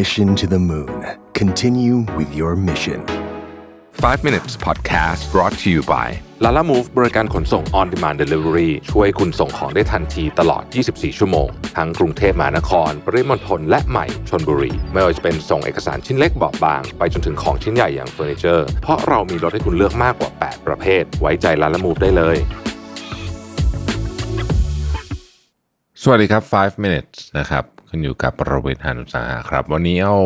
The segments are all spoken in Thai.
Mission to the Moon. Continue with your mission. 5 minutes podcast brought to you by Lala Move บริการขนส่ง on demand delivery ช่วยคุณส่งของได้ทันทีตลอด 24 ชั่วโมง ทั้งกรุงเทพมหานคร ปริมณฑลและใหม่ชนบุรี ไม่ว่าจะเป็นส่งเอกสารชิ้นเล็กเบาะบาง ไปจนถึงของชิ้นใหญ่อย่างเฟอร์นิเจอร์ เพราะเรามีรถให้คุณเลือกมากกว่า 8 ประเภท ไว้ใจ Lala Move ได้เลย สวัสดีครับ 5 minutes นะครับ คุณอยู่กับประวิทย์หานุสาหะครับ วันนี้เอา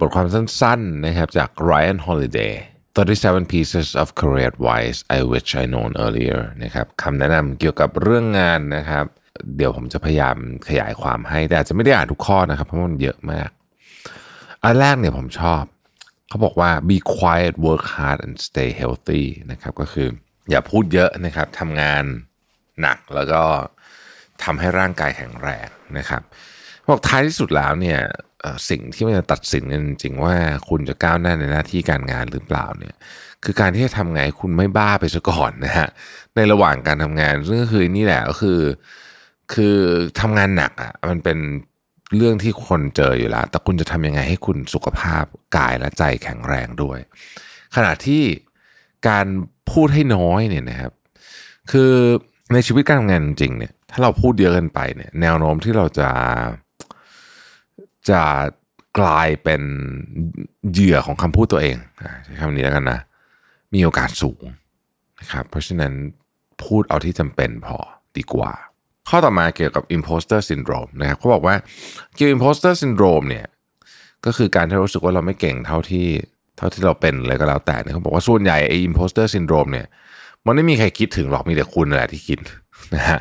บทความสั้นๆนะครับจาก Ryan Holiday 37 pieces of career advice I wish I known earlier นะครับคำแนะนำเกี่ยวกับเรื่องงานนะครับ เดี๋ยวผมจะพยายามขยายความให้ แต่อาจจะไม่ได้อ่านทุกข้อนะครับ เพราะมันเยอะมาก อันแรกเนี่ยผมชอบ เขาบอกว่า be quiet work hard and stay healthy นะครับก็คืออย่าพูดเยอะนะครับทำงานหนักแล้วก็ทำให้ร่างกายแข็งแรงนะครับ บอกท้ายที่สุดแล้วเนี่ยสิ่งที่มันจะตัดสินกันจริงว่าคุณจะก้าวหน้าในหน้าที่การงานหรือเปล่าเนี่ยคือการที่จะทำไงคุณไม่บ้าไปซะก่อนนะฮะในระหว่างการทำงานซึ่งก็คือนี่แหละก็คือ คือทำงานหนักอะมันเป็นเรื่องที่คนเจออยู่แล้ว แต่คุณจะทำยังไงให้คุณสุขภาพกายและใจแข็งแรงด้วย ขณะที่การพูดให้น้อยเนี่ยนะครับ คือในชีวิตการทำงานจริงเนี่ยถ้าเราพูดเยอะเกินไปเนี่ยแนวโน้มที่เราจะ จะกลายเป็นเหยื่อของคำพูดตัวเองใช้คำนี้แล้วกันนะ มีโอกาสสูงนะครับเพราะฉะนั้นพูดเอาที่จำเป็นพอดีกว่า ข้อต่อมาเกี่ยวกับ imposter syndrome นะครับเขาบอกว่าเกี่ยวกับ imposter syndrome เนี่ยก็คือการที่รารู้สึกว่าเราไม่เก่งเท่าที่เท่าที่เราเป็นอะไรก็แล้วแต่เนี่ยเขาบอกว่าส่วนใหญ่ไอ้ imposter syndrome เนี่ย มันไม่มีใครคิดถึงหรอกมีแต่คุณนั่นแหละที่คิดนะฮะ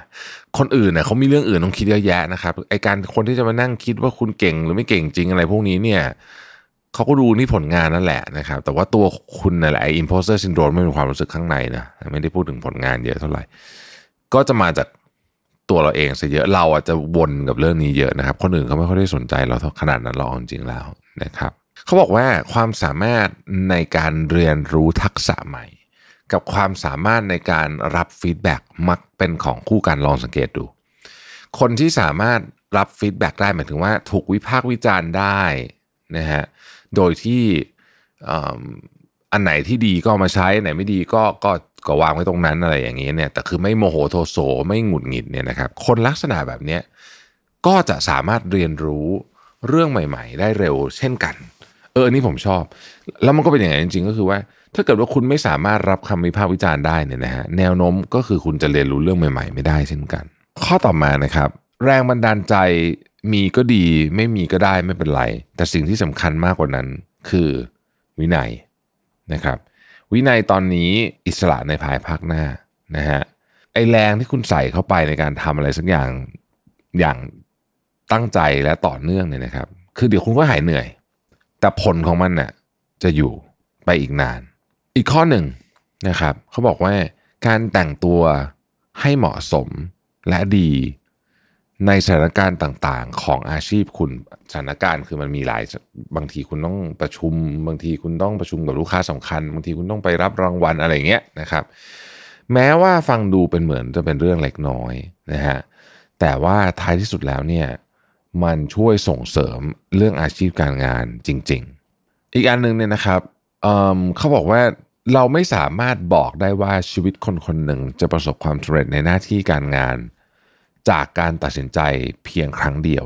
คนอื่นเนี่ยเขามีเรื่องอื่นต้องคิดเยอะแยะนะครับไอการคนที่จะมานั่งคิดว่าคุณเก่งหรือไม่เก่งจริงอะไรพวกนี้เนี่ยเขาก็ดูที่ผลงานนั่นแหละนะครับ แต่ว่าตัวคุณนั่นแหละไอ imposter syndrome ไม่มีความรู้สึกข้างในนะไม่ได้พูดถึงผลงานเยอะเท่าไหร่ ก็จะมาจากตัวเราเองซะเยอะเราอาจจะวนกับเรื่องนี้เยอะนะครับ คนอื่นเขาไม่ค่อยได้สนใจเราขนาดนั้นหรอกจริงแล้วนะครับเขาบอกว่าความสามารถในการเรียนรู้ทักษะใหม่ กับความสามารถในการรับ feedback มักเป็นของคู่กันลองสังเกตดู คนที่สามารถรับ feedback ได้หมายถึงว่าถูกวิพากษ์วิจารณ์ได้นะฮะโดยที่อ,อันไหนที่ดีก็เอามาใช้อันไหนไม่ดีก็ก็ก็วางไว้ตรงนั้นอะไรอย่างนี้เนี่ยแต่คือไม่โมโหโทโสไม่หงุดหงิดเนี่ยนะครับ คนลักษณะแบบเนี้ยก็จะสามารถเรียนรู้เรื่องใหม่ ๆ ได้เร็วเช่นกัน เอออันนี้ผมชอบ แล้วมันก็เป็นอย่างนั้นจริงๆก็คือว่า ถ้าเกิดว่าคุณไม่สามารถรับคำวิพากษ์วิจารณ์ได้เนี่ยนะฮะแนวโน้มก็คือคุณจะเรียนรู้เรื่องใหม่ ๆ ไม่ได้เช่นกัน ข้อต่อมานะครับ แรงบันดาลใจมีก็ดี ไม่มีก็ได้ไม่เป็นไร แต่สิ่งที่สำคัญมากกว่านั้นคือวินัยนะครับ วินัยตอนนี้อิสระในภายภาคหน้านะฮะไอแรงที่คุณใส่เข้าไปในการทำอะไรสักอย่างอย่างตั้งใจและต่อเนื่องเนี่ยนะครับ คือเดี๋ยวคุณก็หายเหนื่อย แต่ผลของมันน่ะจะอยู่ไปอีกนาน อีกข้อหนึ่งนะครับเขาบอกว่าการแต่งตัวให้เหมาะสมและดีในสถานการณ์ต่างๆ ของอาชีพคุณสถานการณ์คือมันมีหลายบางทีคุณต้องประชุม บางทีคุณต้องประชุมกับลูกค้าสำคัญ บางทีคุณต้องไปรับรางวัลอะไรเงี้ยนะครับ แม้ว่าฟังดูเป็นเหมือนจะเป็นเรื่องเล็กน้อยนะฮะแต่ว่าท้ายที่สุดแล้วเนี่ยมันช่วยส่งเสริมเรื่องอาชีพการงานจริง ๆ อีกอันหนึ่งเนี่ยนะครับเอิ่มเขาบอกว่า เราไม่สามารถบอกได้ว่าชีวิตคนคนหนึ่งจะประสบความสำเร็จในหน้าที่การงาน จากการตัดสินใจเพียงครั้งเดียว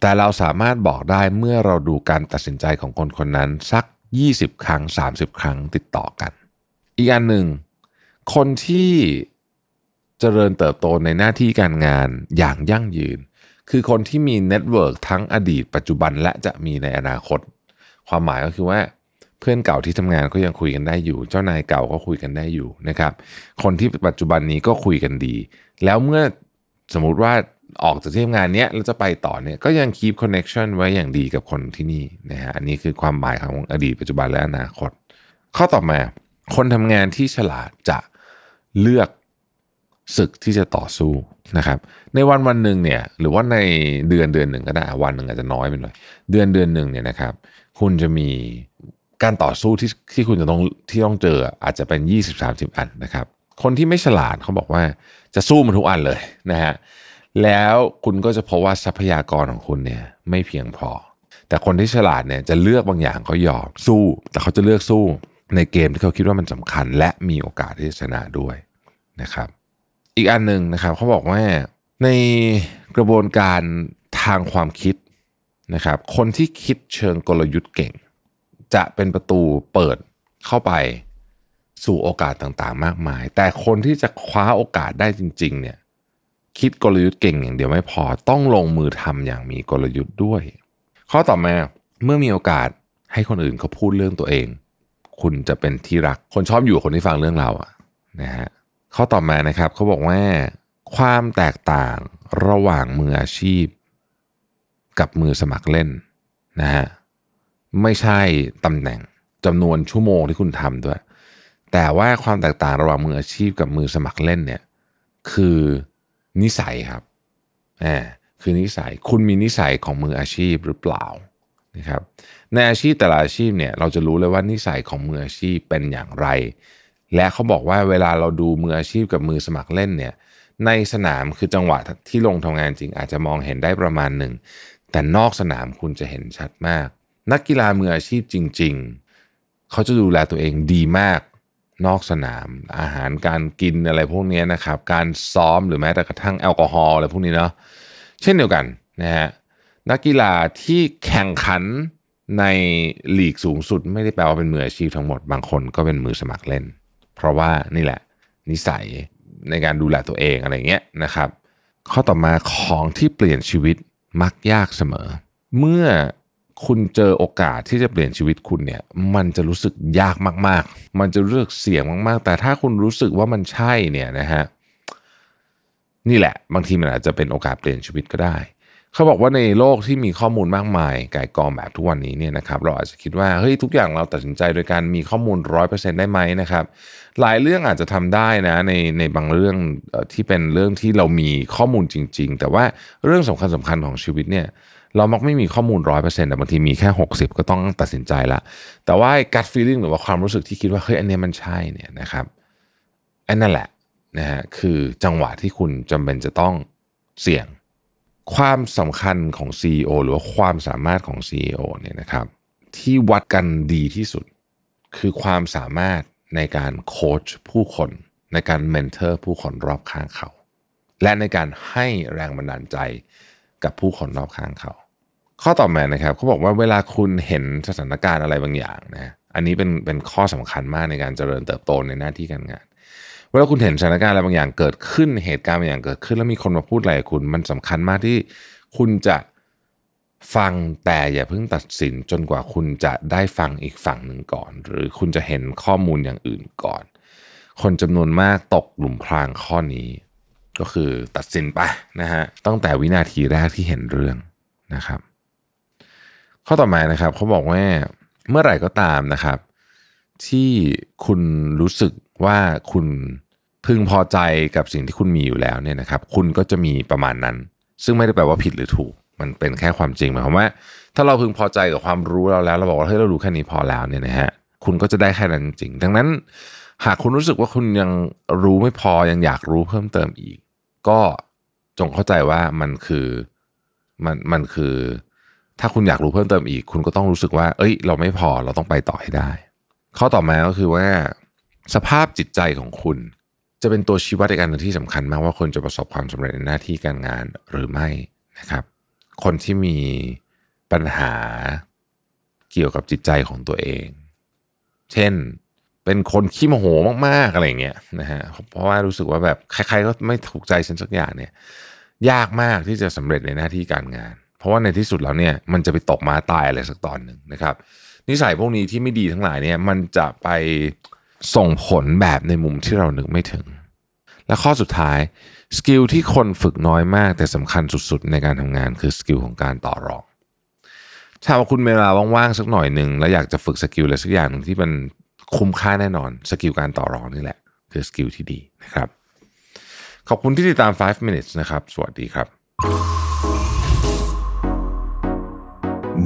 แต่เราสามารถบอกได้เมื่อเราดูการตัดสินใจของคนคนนั้นสัก 20 ครั้ง 30 ครั้งติดต่อกัน อีกอันหนึ่ง คนที่เจริญเติบโตในหน้าที่การงานอย่างยั่งยืน คือคนที่มี network ทั้งอดีตปัจจุบันและจะมีในอนาคต ความหมายก็คือว่า เพื่อนเก่าที่ทำงานก็ยังคุยกันได้อยู่ เจ้านายเก่าก็คุยกันได้อยู่นะครับ คนที่ปัจจุบันนี้ก็คุยกันดี แล้วเมื่อสมมุติว่าออกจากที่ทำงานเนี้ยแล้วจะไปต่อเนี่ยก็ยัง keep connection ไว้อย่างดีกับคนที่นี่นะฮะอันนี้คือความหมายของอดีตปัจจุบันและอนาคต ข้อต่อมา คนทำงานที่ฉลาดจะเลือกศึกที่จะต่อสู้นะครับ ในวันวันหนึ่งเนี่ยหรือว่าในเดือนเดือนหนึ่งก็ได้วันหนึ่งอาจจะน้อยไปหน่อย เดือนเดือนหนึ่งเนี่ยนะครับ คุณจะมี การต่อสู้ที่ที่คุณจะต้องที่ต้องเจออาจจะเป็น 20-30 อันนะครับ คนที่ไม่ฉลาดเขาบอกว่าจะสู้มันทุกอันเลยนะฮะแล้วคุณก็จะพบว่าทรัพยากรของคุณเนี่ยไม่เพียงพอ แต่คนที่ฉลาดเนี่ยจะเลือกบางอย่างเขายอมสู้ แต่เขาจะเลือกสู้ในเกมที่เขาคิดว่ามันสำคัญ และมีโอกาสที่จะชนะด้วยนะครับ อีกอันหนึ่งนะครับเขาบอกว่าในกระบวนการทางความคิดนะครับ คนที่คิดเชิงกลยุทธ์เก่ง จะเป็นประตูเปิดเข้าไปสู่โอกาสต่างๆ มากมาย แต่คนที่จะคว้าโอกาสได้จริง ๆ เนี่ย คิดกลยุทธ์เก่งอย่างเดียวไม่พอต้องลงมือทำอย่างมีกลยุทธ์ด้วย ข้อต่อมาเมื่อมีโอกาสให้คนอื่นเขาพูดเรื่องตัวเอง คุณจะเป็นที่รักคนชอบอยู่คนที่ฟังเรื่องเราอะนะฮะข้อต่อมานะครับเขาบอกว่าความแตกต่างระหว่างมืออาชีพ กับมือสมัครเล่นนะฮะ ไม่ใช่ตำแหน่งจำนวนชั่วโมงที่คุณทำด้วย แต่ว่าความแตกต่างระหว่างมืออาชีพกับมือสมัครเล่นเนี่ยคือนิสัยครับอ่าคือนิสัยคุณมีนิสัยของมืออาชีพหรือเปล่านะครับในอาชีพแต่ละอาชีพเนี่ยเราจะรู้เลยว่านิสัยของมืออาชีพเป็นอย่างไร และเขาบอกว่าเวลาเราดูมืออาชีพกับมือสมัครเล่นเนี่ยในสนามคือจังหวะที่ลงทำงานจริงอาจจะมองเห็นได้ประมาณหนึ่งแต่นอกสนามคุณจะเห็นชัดมาก นักกีฬามืออาชีพจริง ๆ เขาจะดูแลตัวเองดีมากนอกสนาม อาหารการกินอะไรพวกนี้นะครับ การซ้อมหรือแม้แต่กระทั่งแอลกอฮอล์อะไรพวกนี้เนาะเช่นเดียวกันนะฮะนักกีฬาที่แข่งขันในหลีกสูงสุด ไม่ได้แปลว่าเป็นมืออาชีพทั้งหมดบางคนก็เป็นมือสมัครเล่น เพราะว่านี่แหละ นิสัยในการดูแลตัวเองอะไรเงี้ยนะครับ ข้อต่อมาของที่เปลี่ยนชีวิตมักยากเสมอ เมื่อ คุณเจอโอกาสที่จะเปลี่ยนชีวิตคุณเนี่ย มันจะรู้สึกยากมาก ๆ มันจะรู้สึกเสี่ยงมากๆ แต่ถ้าคุณรู้สึกว่ามันใช่เนี่ยนะฮะนี่แหละ บางทีมันอาจจะเป็นโอกาสเปลี่ยนชีวิตก็ได้ เขาบอกว่าในโลกที่มีข้อมูลมากมายไก่กองแบบทุกวันนี้เนี่ยนะครับ เราอาจจะคิดว่าเฮ้ยทุกอย่างเราตัดสินใจโดยการมีข้อมูลร้อยเปอร์เซ็นได้ไหมนะครับ หลายเรื่องอาจจะทำได้นะในในบางเรื่องที่เป็นเรื่องที่เรามีข้อมูลจริง ๆ แต่ว่าเรื่องสำคัญสำคัญของชีวิตเนี่ย เรามักไม่มีข้อมูลร้อยเปอร์เซ็นต์แต่บางทีมีแค่หกสิบก็ต้องตัดสินใจละ แต่ว่า gut feeling หรือว่าความรู้สึกที่คิดว่าเฮ้ยอันนี้มันใช่เนี่ยนะครับอันนั่นแหละนะฮะคือจังหวะที่คุณจำเป็นจะต้องเสี่ยง ความสำคัญของ CEO หรือว่าความสามารถของ CEO เนี่ยนะครับ ที่วัดกันดีที่สุด คือความสามารถในการโค้ชผู้คน ในการเมนเทอร์ผู้คนรอบข้างเขา และในการให้แรงบันดาลใจ กับผู้คนรอบข้างเขา ข้อต่อมานะครับเขาบอกว่าเวลาคุณเห็นสถานการณ์อะไรบางอย่างนะอันนี้เป็นเป็นข้อสำคัญมากในการเจริญเติบโตในหน้าที่การงานเวลาคุณเห็นสถานการณ์อะไรบางอย่างเกิดขึ้นเหตุการณ์บางอย่างเกิดขึ้น แล้วมีคนมาพูดอะไรคุณ มันสำคัญมากที่คุณจะฟังแต่อย่าเพิ่งตัดสินจนกว่าคุณจะได้ฟังอีกฝั่งหนึ่งก่อน หรือคุณจะเห็นข้อมูลอย่างอื่นก่อน คนจำนวนมากตกหลุมพรางข้อนี้ ก็คือตัดสินไปนะฮะตั้งแต่วินาทีแรกที่เห็นเรื่องนะครับ ข้อต่อมานะครับเขาบอกว่าเมื่อไหร่ก็ตามนะครับ ที่คุณรู้สึกว่าคุณพึงพอใจกับสิ่งที่คุณมีอยู่แล้วเนี่ยนะครับ คุณก็จะมีประมาณนั้น ซึ่งไม่ได้แปลว่าผิดหรือถูก มันเป็นแค่ความจริงหมายความว่า ถ้าเราพึงพอใจกับความรู้เราแล้วเราบอกว่าเฮ้ยเรารู้แค่นี้พอแล้วเนี่ยนะฮะคุณก็จะได้แค่นั้นจริง ดังนั้น หากคุณรู้สึกว่าคุณยังรู้ไม่พอยังอยากรู้เพิ่มเติมอีก ก็จงเข้าใจว่ามันคือมันมันคือ ถ้าคุณอยากรู้เพิ่มเติมอีก คุณก็ต้องรู้สึกว่า เอ้ย เราไม่พอเราต้องไปต่อให้ได้ ข้อต่อมาก็คือว่า สภาพจิตใจของคุณ จะเป็นตัวชี้วัดในการที่สำคัญมากว่าคุณจะประสบความสำเร็จในหน้าที่การงานหรือไม่นะครับ คนที่มีปัญหาเกี่ยวกับจิตใจของตัวเอง เช่น เป็นคนขี้โมโหมากๆอะไรเงี้ยนะฮะเพราะว่ารู้สึกว่าแบบใครๆก็ไม่ถูกใจฉันสักอย่างเนี่ย ยากมากที่จะสำเร็จในหน้าที่การงาน เพราะว่าในที่สุดแล้วเนี่ยมันจะไปตกมาตายอะไรสักตอนหนึ่งนะครับ นิสัยพวกนี้ที่ไม่ดีทั้งหลายเนี่ย มันจะไปส่งผลแบบในมุมที่เรานึกไม่ถึง และข้อสุดท้าย skill ที่คนฝึกน้อยมาก แต่สำคัญสุดๆ ในการทำงานคือ skill ของการต่อรองถ้าว่าคุณเวลาว่างๆสักหน่อยหนึ่งแล้วอยากจะฝึก skill อะไรสักอย่างหนึ่งที่มัน คุ้มค่าแน่นอน skill การต่อรองนี่แหละ คือ skill ที่ดีนะครับ ขอบคุณที่ติดตาม 5 minutes นะครับ สวัสดีครับ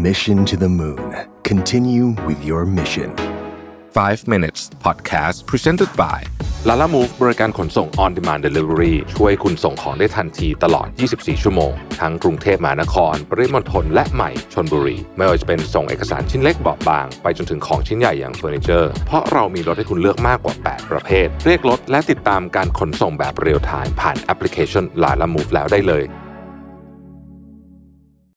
Mission to the Moon. Continue with your mission. 5 minutes podcast presented by Lalamove บริการขนส่ง on demand delivery ช่วยคุณส่งของได้ทันทีตลอด 24 ชั่วโมง ทั้งกรุงเทพมหานคร ปริมณฑลและใหม่ชลบุรี ไม่ว่าจะเป็นส่งเอกสารชิ้นเล็กเบาบาง ไปจนถึงของชิ้นใหญ่อย่างเฟอร์นิเจอร์ เพราะเรามีรถให้คุณเลือกมากกว่า 8 ประเภท เรียกรถและติดตามการขนส่งแบบ real-time ผ่านแอปพลิเคชัน Lalamove แล้วได้เลย